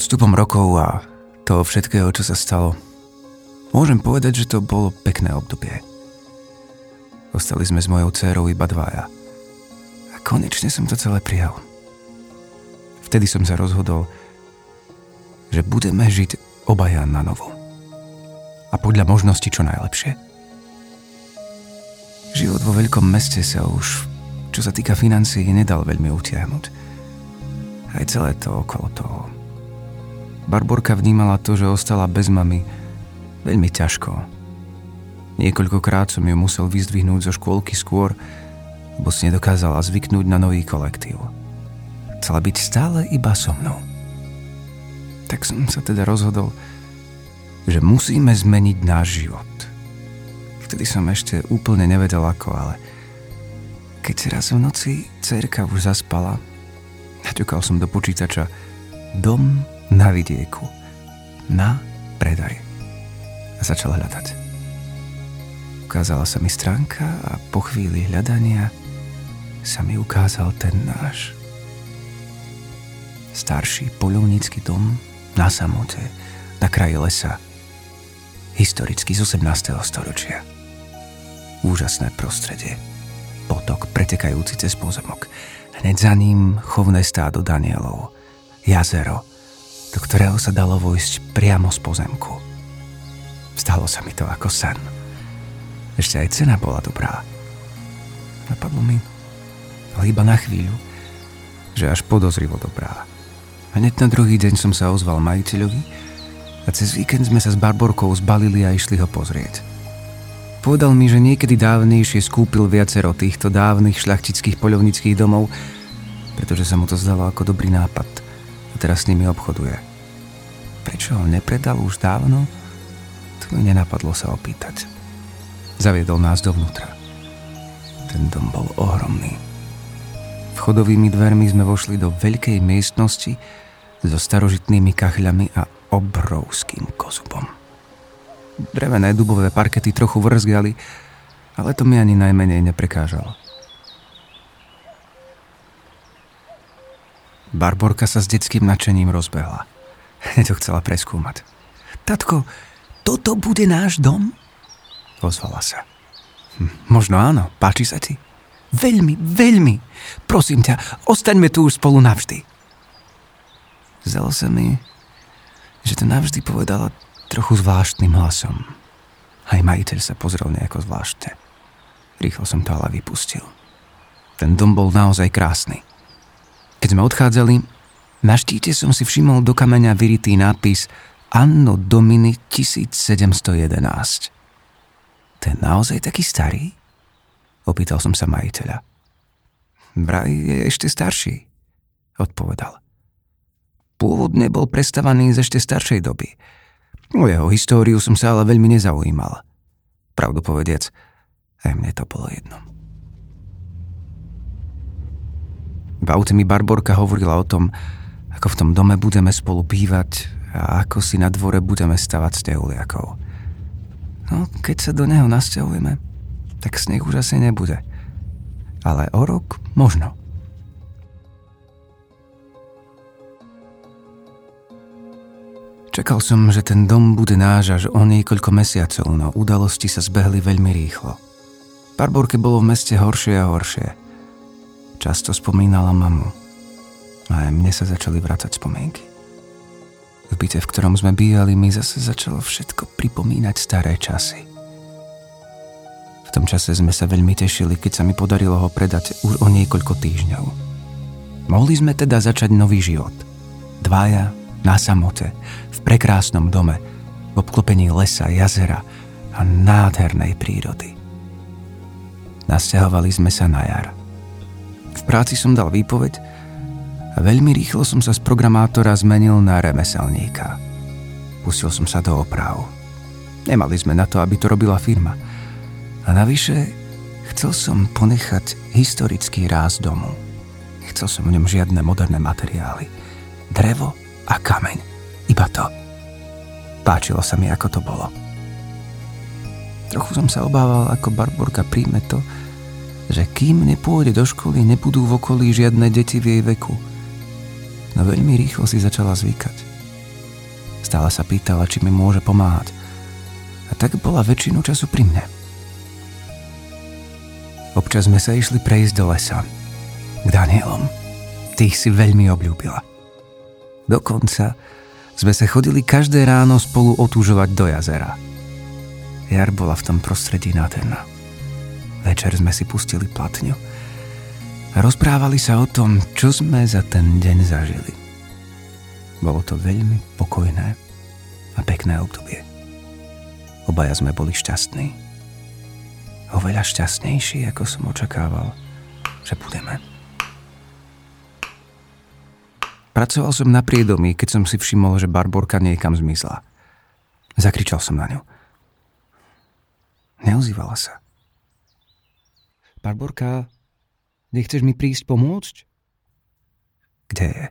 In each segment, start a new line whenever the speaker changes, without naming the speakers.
Odstupom rokov a toho všetkého, čo sa stalo, môžem povedať, že to bolo pekné obdobie. Ostali sme s mojou dcerou iba dvaja. A konečne som to celé prijal. Vtedy som sa rozhodol, že budeme žiť obaja na novo. A podľa možnosti čo najlepšie. Život vo veľkom meste sa už, čo sa týka financií, nedal veľmi utiahnuť. Aj celé to okolo toho Barborka vnímala to, že ostala bez mamy veľmi ťažko. Niekoľkokrát som ju musel vyzdvihnúť zo škôlky skôr, lebo si nedokázala zvyknúť na nový kolektív. Chcela byť stále iba so mnou. Tak som sa teda rozhodol, že musíme zmeniť náš život. Vtedy som ešte úplne nevedel ako, ale keď raz v noci cerka už zaspala, naťukal som do počítača dom na vidieku, na predaj. A začal hľadať. Ukázala sa mi stránka a po chvíli hľadania sa mi ukázal ten náš. Starší poľovnícky dom na samote, na kraji lesa. Historicky z 18. storočia. Úžasné prostredie. Potok pretekajúci cez pozemok. Hneď za ním chovné stádo Danielov. Jazero – do ktorého sa dalo vojsť priamo z pozemku. Stalo sa mi to ako sen. Ešte aj cena bola dobrá. Napadlo mi, ale iba na chvíľu, že až podozrivo dobrá. Hneď na druhý deň som sa ozval majiteľovi a cez víkend sme sa s Barborkou zbalili a išli ho pozrieť. Povedal mi, že niekedy dávnejšie skúpil viacero týchto dávnych šľachtických poľovnických domov, pretože sa mu to zdalo ako dobrý nápad – teraz s nimi obchoduje. Prečo ho nepredal už dávno? To mi nenapadlo sa opýtať. Zaviedol nás dovnútra. Ten dom bol ohromný. Vchodovými dvermi sme vošli do veľkej miestnosti so starožitnými kachľami a obrovským kozubom. Drevené dubové parkety trochu vrzgali, ale to mi ani najmenej neprekážalo. Barborka sa s detským nadšením rozbehla. Hneď to chcela preskúmať. Tatko, toto bude náš dom? Ozvala sa. Hm, možno áno, páči sa ti? Veľmi, veľmi. Prosím ťa, ostaňme tu už spolu navždy. Zdalo sa mi, že to navždy povedala trochu zvláštnym hlasom. Aj majiteľ sa pozrel nejako zvláštne. Rýchlo som to ale vypustil. Ten dom bol naozaj krásny. Keď sme odchádzali, na štíte som si všimol do kameňa vyritý nápis Anno Domini 1711. Ten naozaj taký starý? Opýtal som sa majiteľa. Vraj je ešte starší, odpovedal. Pôvodne bol prestavaný z ešte staršej doby. O jeho históriu som sa ale veľmi nezaujímal. Pravdu povediac, aj mne to bolo jedno. V aute mi Barborka hovorila o tom, ako v tom dome budeme spolu bývať a ako si na dvore budeme stavať stehuliakov. No, keď sa do neho nasťahujeme, tak sneh už asi nebude. Ale o rok možno. Čakal som, že ten dom bude náš až o niekoľko mesiacov, no udalosti sa zbehli veľmi rýchlo. Barborke bolo v meste horšie a horšie – Často spomínala mamu. A aj mne sa začali vrácať spomienky. V byte, v ktorom sme bývali, mi zase začalo všetko pripomínať staré časy. V tom čase sme sa veľmi tešili, keď sa mi podarilo ho predať už o niekoľko týždňov. Mohli sme teda začať nový život. Dvaja, na samote, v prekrásnom dome, v obklopení lesa, jazera a nádhernej prírody. Nasťahovali sme sa na jar – v práci som dal výpoveď a veľmi rýchlo som sa z programátora zmenil na remeselníka. Pustil som sa do oprav. Nemali sme na to, aby to robila firma. A navyše chcel som ponechať historický ráz domu. Nechcel som v ňom žiadne moderné materiály. Drevo a kameň. Iba to. Páčilo sa mi, ako to bolo. Trochu som sa obával, ako Barborka príjme to, že kým nepôjde do školy, nebudú v okolí žiadne deti v jej veku. No veľmi rýchlo si začala zvykať. Stále sa pýtala, či mi môže pomáhať. A tak bola väčšinu času pri mne. Občas sme sa išli prejsť do lesa. K Danielom. Tých si veľmi obľúbila. Dokonca sme sa chodili každé ráno spolu otúžovať do jazera. Jar bola v tom prostredí nádherná. Večer sme si pustili platňu rozprávali sa o tom, čo sme za ten deň zažili. Bolo to veľmi pokojné a pekné obdobie. Obaja sme boli šťastní. Oveľa šťastnejší, ako som očakával, že budeme. Pracoval som na priedomí, keď som si všimol, že Barborka niekam zmizla. Zakričal som na ňu. Neozývala sa. Barborka, nechceš mi prísť pomôcť? Kde je?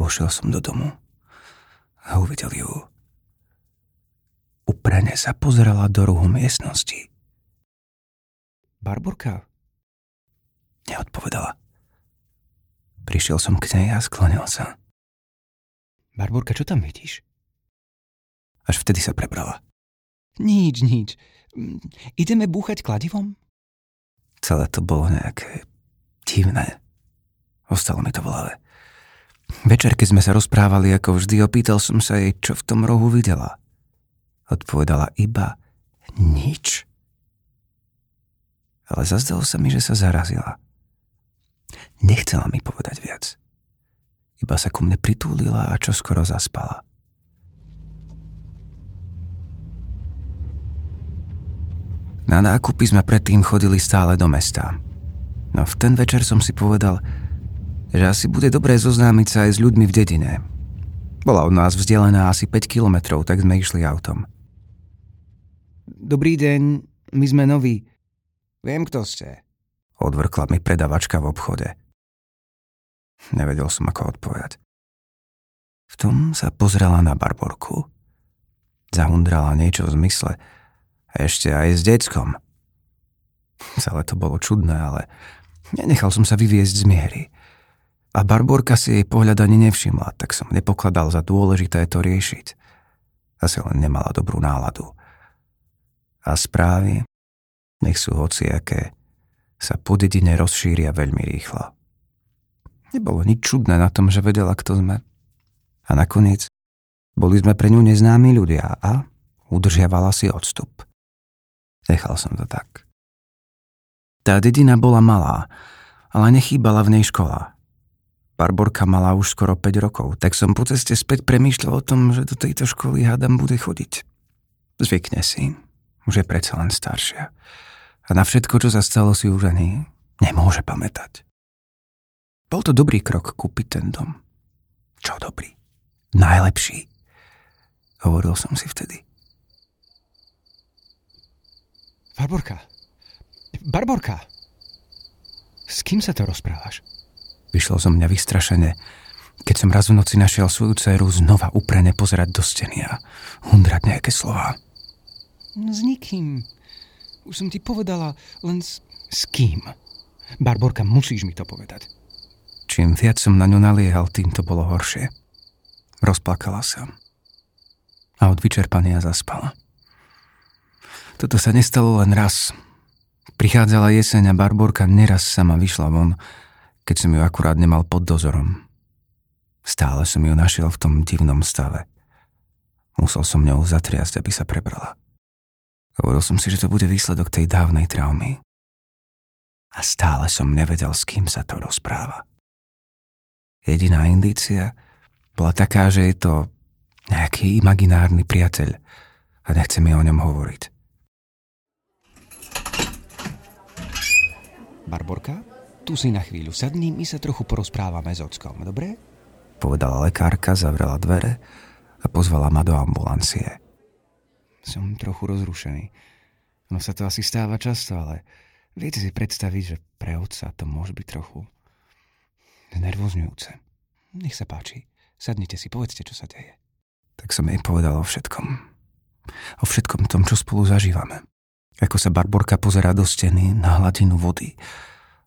Vošiel som do domu a uvidel ju. Uprene sa pozerala do rohu miestnosti. Barborka? Neodpovedala. Prišiel som k nej a sklonil sa. Barborka, čo tam vidíš? Až vtedy sa prebrala. Nič, nič. Ideme búchať kladivom? Celé to bolo nejaké divné. Ostalo mi to v hlave. Večer, keď sme sa rozprávali ako vždy, opýtal som sa jej, čo v tom rohu videla. Odpovedala iba nič. Ale zazdalo sa mi, že sa zarazila. Nechcela mi povedať viac. Iba sa ku mne pritúlila a čo skoro zaspala. Na nákupy sme predtým chodili stále do mesta. No v ten večer som si povedal, že asi bude dobré zoznámiť sa aj s ľuďmi v dedine. Bola od nás vzdialená asi 5 kilometrov, tak sme išli autom. Dobrý deň, my sme noví. Viem, kto ste. Odvrkla mi predavačka v obchode. Nevedel som, ako odpovedať. V tom sa pozrela na Barborku. Zahundrala niečo v zmysle. Ešte aj s deckom. Celé to bolo čudné, ale nenechal som sa vyviesť z miery. A Barborka si jej pohľad ani nevšimla, tak som nepokladal za dôležité to riešiť. Asi len nemala dobrú náladu. A správy, nech sú hociaké, sa po dedine rozšíria veľmi rýchlo. Nebolo nič čudné na tom, že vedela, kto sme. A nakoniec boli sme pre ňu neznámi ľudia a udržiavala si odstup. Nechal som to tak. Tá dedina bola malá, ale nechýbala v nej škola. Barborka mala už skoro 5 rokov, tak som po ceste späť premýšľal o tom, že do tejto školy hádam bude chodiť. Zvykne si, už je predsa len staršia. A na všetko, čo sa stalo, si už ani nemôže pamätať. Bol to dobrý krok kúpiť ten dom. Čo dobrý? Najlepší. Hovoril som si vtedy. Barborka. Barborka. S kým sa to rozprávaš? Vyšlo zo mňa vystrašene, keď som raz v noci našiel svoju dceru znova uprene pozerať do steny a hundrať nejaké slova. S nikým. Už som ti povedala, len s, s kým. Barborka, musíš mi to povedať. Čím viac som na ňu naliehal, tým to bolo horšie. Rozplakala sa. A od vyčerpania zaspala. Toto sa nestalo len raz. Prichádzala jeseň a Barborka neraz sama vyšla von, keď som ju akurát nemal pod dozorom. Stále som ju našiel v tom divnom stave. Musel som ňou zatriasť, aby sa prebrala. Hovoril som si, že to bude výsledok tej dávnej traumy. A stále som nevedel, s kým sa to rozpráva. Jediná indícia bola taká, že je to nejaký imaginárny priateľ a nechce mi o ňom hovoriť. Barborka, tu si na chvíľu sadni, my sa trochu porozprávame s ockom, dobre? Povedala lekárka, zavrela dvere a pozvala ma do ambulancie. Som trochu rozrušený. No sa to asi stáva často, ale viete si predstaviť, že pre otca to môže byť trochu znervozňujúce. Nech sa páči, sadnite si, povedzte, čo sa deje. Tak som jej povedal o všetkom. O všetkom tom, čo spolu zažívame. Ako sa Barborka pozerá do steny na hladinu vody.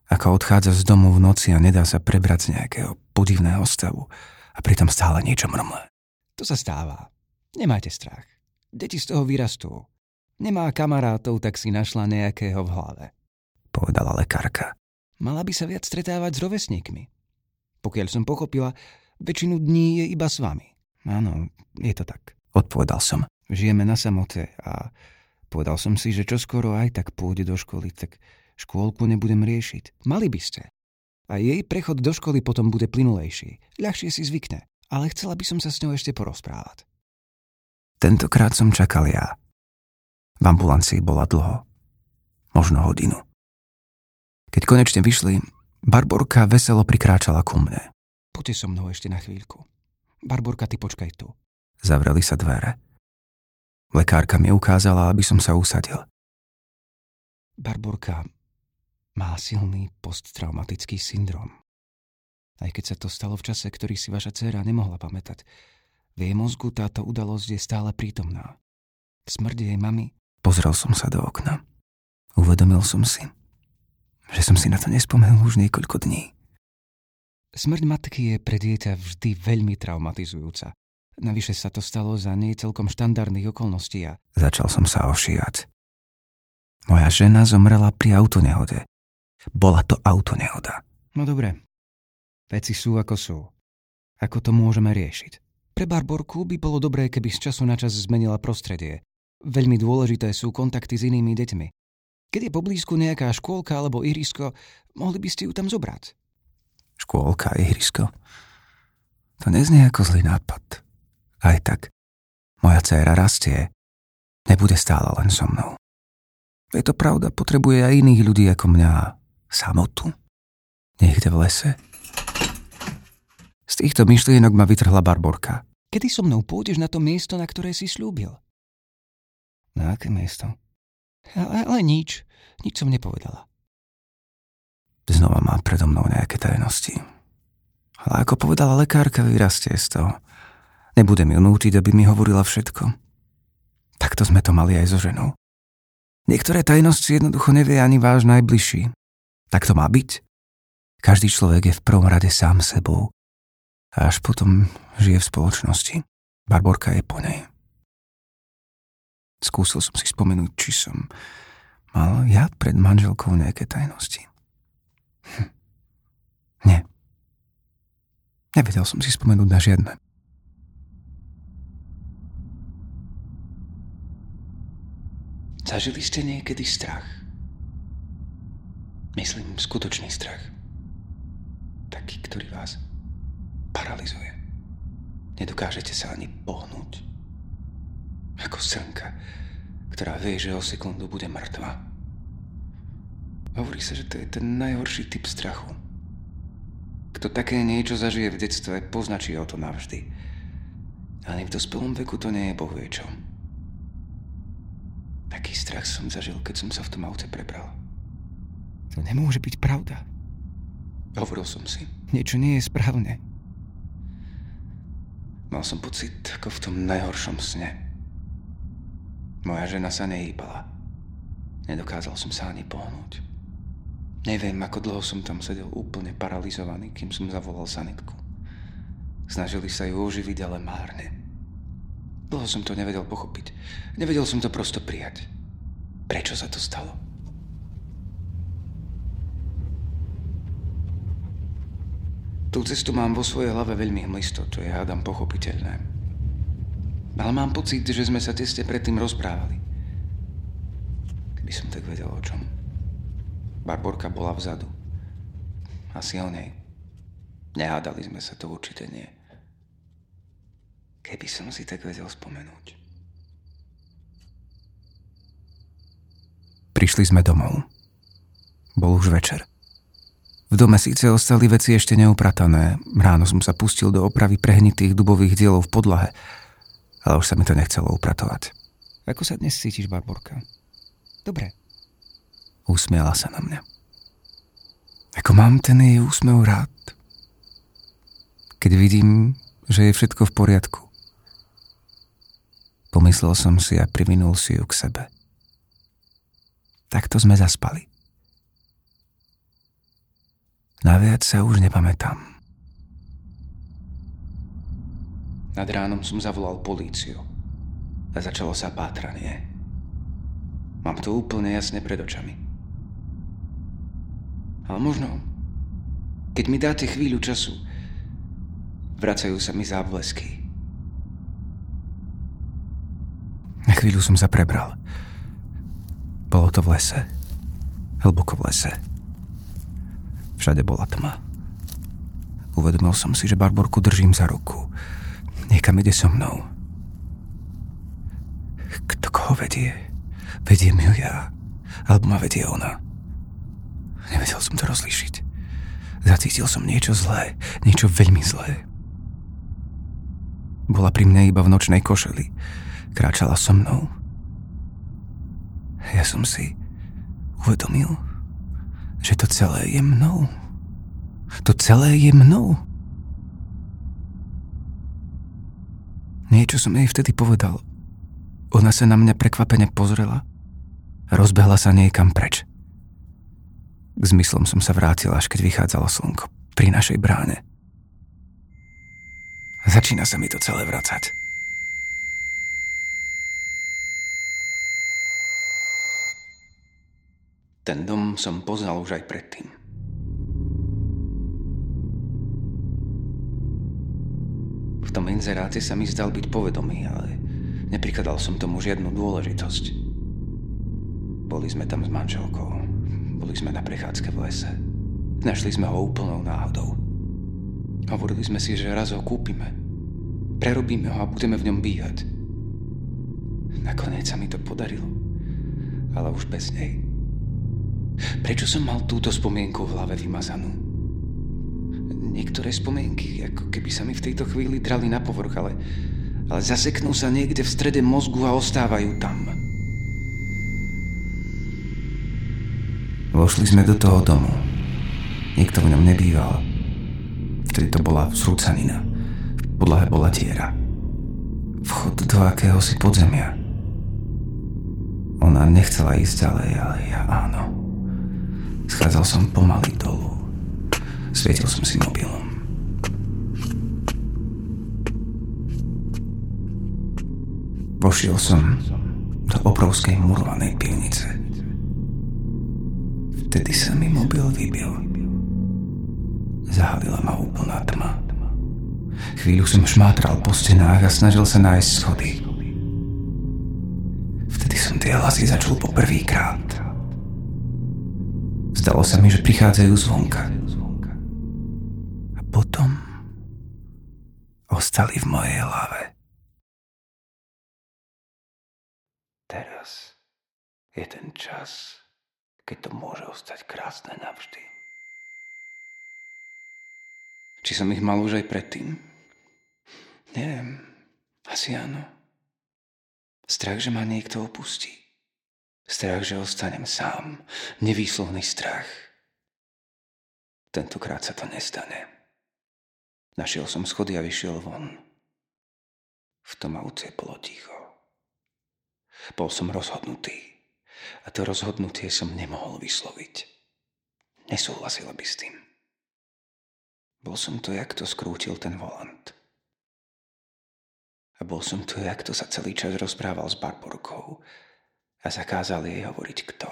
Ako odchádza z domu v noci a nedá sa prebrať z nejakého podivného stavu. A pritom stále niečo mrmle. To sa stáva. Nemajte strach. Deti z toho vyrastú. Nemá kamarátov, tak si našla nejakého v hlave. Povedala lekárka. Mala by sa viac stretávať s rovesníkmi. Pokiaľ som pochopila, väčšinu dní je iba s vami. Áno, je to tak. Odpovedal som. Žijeme na samote a povedal som si, že čoskoro aj tak pôjde do školy, tak škôlku nebudem riešiť. Mali by ste. A jej prechod do školy potom bude plynulejší. Ľahšie si zvykne. Ale chcela by som sa s ňou ešte porozprávať. Tentokrát som čakal ja. V ambulancii bola dlho. Možno hodinu. Keď konečne vyšli, Barborka veselo prikráčala ku mne. Poďte so mnou ešte na chvíľku. Barborka, ty počkaj tu. Zavreli sa dvere. Lekárka mi ukázala, aby som sa usadil. Barborka má silný posttraumatický syndrom. Aj keď sa to stalo v čase, ktorý si vaša dcéra nemohla pamätať, v jej mozgu táto udalosť je stále prítomná. Smrť jej mamy. Pozrel som sa do okna. Uvedomil som si, že som si na to nespomenul už niekoľko dní. Smrť matky je pre dieťa vždy veľmi traumatizujúca. Navyše sa to stalo za nie celkom štandardných okolností a... Začal som sa ošíjať. Moja žena zomrela pri autonehode. Bola to autonehoda. No dobre. Veci sú ako sú. Ako to môžeme riešiť? Pre Barborku by bolo dobré, keby z času na čas zmenila prostredie. Veľmi dôležité sú kontakty s inými deťmi. Keď je poblízku nejaká škôlka alebo ihrisko, mohli by ste ju tam zobrať. Škôlka, ihrisko? To neznie ako zlý nápad. Aj tak, moja dcéra rastie. Nebude stále len so mnou. Je to pravda, potrebuje aj iných ľudí ako mňa. Samotu. Niekde v lese, z týchto myšlienok ma vytrhla Barborka. Kedy so mnou pôjdeš na to miesto, na ktoré si slúbil? Na aké miesto? Ale, ale nič. Nič som nepovedala. Znova má predo mnou nejaké tajnosti. Ale ako povedala lekárka, vyrastie z toho. Nebudem ju nútiť, aby mi hovorila všetko. Takto sme to mali aj so ženou. Niektoré tajnosti jednoducho nevie ani váš najbližší. Tak to má byť. Každý človek je v prvom rade sám sebou a až potom žije v spoločnosti. Barborka je po nej. Skúsil som si spomenúť, či som mal ja pred manželkou nejaké tajnosti. Hm. Nie. Nevedel som si spomenúť na žiadne. Zažili ste niekedy strach? Myslím, skutočný strach. Taký, ktorý vás paralizuje. Nedokážete sa ani pohnúť. Ako srnka, ktorá vie, že o sekundu bude mŕtva. Hovorí sa, že to je ten najhorší typ strachu. Kto také niečo zažije v detstve, poznačí ho to navždy. Ani v dospelom veku to nie je bohvie čo. Strach som zažil, keď som sa v tom aute prebral. To nemôže byť pravda. Hovoril som si. Niečo nie je správne. Mal som pocit ako v tom najhoršom sne. Moja žena sa nehýbala. Nedokázal som sa ani pohnúť. Neviem, ako dlho som tam sedel úplne paralizovaný, kým som zavolal sanitku. Snažili sa ju oživiť, ale márne. Dlho som to nevedel pochopiť. Nevedel som to prosto prijať. Prečo sa to stalo? Tú cestu mám vo svojej hlave veľmi hmlisto, to je hádam pochopiteľné. Ale mám pocit, že sme sa tesne predtým rozprávali. Keby som tak vedel o čom. Barborka bola vzadu. Asi o nej. Nehádali sme sa, to určite nie. Keby som si tak vedel spomenúť. Prišli sme domov. Bol už večer. V dome síce ostali veci ešte neupratané, ráno som sa pustil do opravy prehnitých dubových dielov v podlahe, ale už sa mi to nechcelo upratovať. Ako sa dnes cítiš, Barborka? Dobre. Usmiala sa na mňa. Ako mám ten jej úsmev rád. Keď vidím, že je všetko v poriadku. Pomyslel som si a privinul si ju k sebe. Takto sme zaspali. Naviac sa už nepamätám. Nad ránom som zavolal políciu a začalo sa pátranie. Mám to úplne jasne pred očami. Ale možno, keď mi dáte chvíľu času, vracajú sa mi záblesky. Na chvíľu som sa prebral. Bolo to v lese. Hlboko v lese. Všade bola tma. Uvedomil som si, že Barborku držím za ruku. Niekam ide so mnou. Kto koho vedie? Vediem ju ja. Alebo ma vedie ona. Nevedel som to rozlíšiť. Zacítil som niečo zlé. Niečo veľmi zlé. Bola pri mne iba v nočnej košeli. Kráčala so mnou. Ja som si uvedomil, že to celé je mnou. To celé je mnou. Niečo som jej vtedy povedal. Ona sa na mňa prekvapene pozrela rozbehla sa niekam preč. K zmyslom som sa vrátil, až keď vychádzalo slnko pri našej bráne. Začína sa mi to celé vracať. Ten dom som poznal už aj predtým. V tom inzeráte sa mi zdal byť povedomý, ale neprikladal som tomu žiadnu dôležitosť. Boli sme tam s manželkou. Boli sme na prechádzke v lese. Našli sme ho úplnou náhodou. Hovorili sme si, že raz ho kúpime. Prerobíme ho a budeme v ňom bývať. Nakoniec sa mi to podarilo. Ale už bez nej. Prečo som mal túto spomienku v hlave vymazanú? Niektoré spomienky, ako keby sa mi v tejto chvíli drali na povrch, ale, ale zaseknú sa niekde v strede mozgu a ostávajú tam. Vošli sme do toho domu. Nikto v ňom nebýval. Vtedy to bola srúcanina. V podlahe bola diera. Vchod do akéhosi podzemia. Ona nechcela ísť ďalej, ale ja áno. Schádzal som pomaly dolu. Svietil som si mobilom. Vošiel som do obrovskej murovanej pivnice. Vtedy sa mi mobil vybil. Zahalila ma úplná tma. Chvíľu som šmátral po stenách a snažil sa nájsť schody. Vtedy som tie hlasy začul poprvýkrát. Zdalo sa mi, že prichádzajú zvonka. A potom ostali v mojej hlave. Teraz je ten čas, keď to môže ostať krásne navždy. Či som ich mal už aj predtým? Neviem. Asi áno. Strach, že ma niekto opustí. Strach, že ostanem sám. Nevýslovný strach. Tentokrát sa to nestane. Našiel som schody a vyšiel von. V tom aute bolo ticho. Bol som rozhodnutý. A to rozhodnutie som nemohol vysloviť. Nesúhlasila by s tým. Bol som to, jak to skrútil ten volant. A bol som to, jak to sa celý čas rozprával s Barborkou, a zakázal jej hovoriť kto.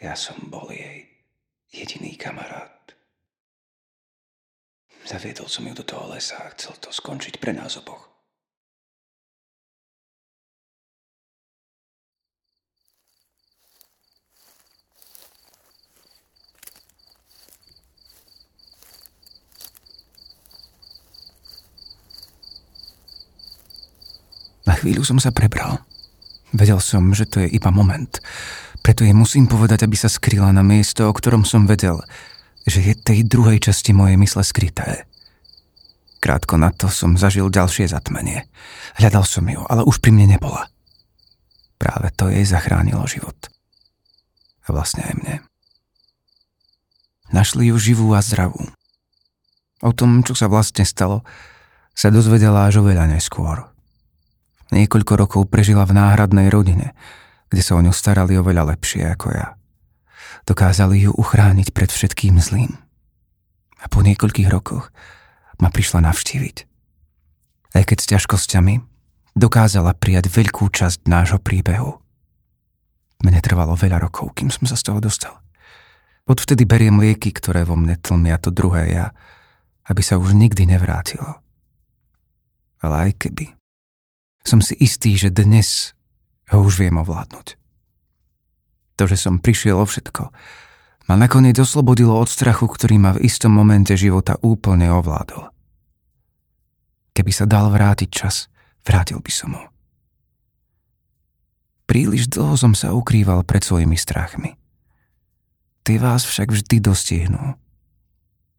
Ja som bol jej jediný kamarát. Zaviedol som ju do toho lesa a chcel to skončiť pre nás oboch. Na chvíľu som sa prebral. Vedel som, že to je iba moment. Preto jej musím povedať, aby sa skryla na miesto, o ktorom som vedel, že je tej druhej časti mojej mysle skryté. Krátko na to som zažil ďalšie zatmenie. Hľadal som ju, ale už pri mne nebola. Práve to jej zachránilo život. A vlastne aj mne. Našli ju živú a zdravú. O tom, čo sa vlastne stalo, sa dozvedela až oveľa neskôr. Niekoľko rokov prežila v náhradnej rodine, kde sa o ňu starali oveľa lepšie ako ja. Dokázali ju uchrániť pred všetkým zlým. A po niekoľkých rokoch ma prišla navštíviť. aj keď s ťažkosťami, dokázala prijať veľkú časť nášho príbehu. Mne trvalo veľa rokov, kým som sa z toho dostal. Odvtedy beriem lieky, ktoré vo mne tlmia to druhé ja, aby sa už nikdy nevrátilo. Ale aj keby. Som si istý, že dnes ho už viem ovládnuť. To, že som prišiel o všetko, ma nakoniec oslobodilo od strachu, ktorý ma v istom momente života úplne ovládol. Keby sa dal vrátiť čas, vrátil by som ho. Príliš dlho som sa ukrýval pred svojimi strachmi. Ty vás však vždy dostihnú.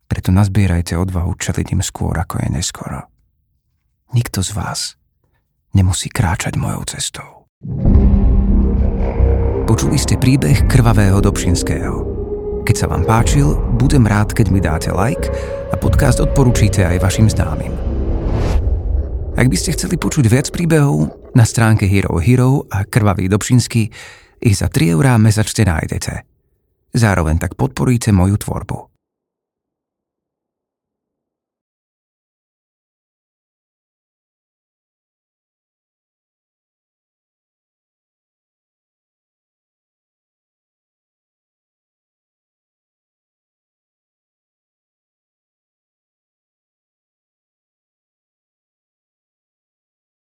Preto nazbierajte odvahu čeliť im skôr, ako je neskoro. Nikto z vás nemusí kráčať mojou cestou. Počuli ste príbeh krvavého Dobšinského. Keď sa vám páčil, budem rád, keď mi dáte like a podcast odporúčite aj vašim známym. Ak by ste chceli počuť viac príbehov, na stránke Hero Hero a Krvavý Dobšinský ich za 3 eurá mesačne nájdete. Zároveň tak podporíte moju tvorbu.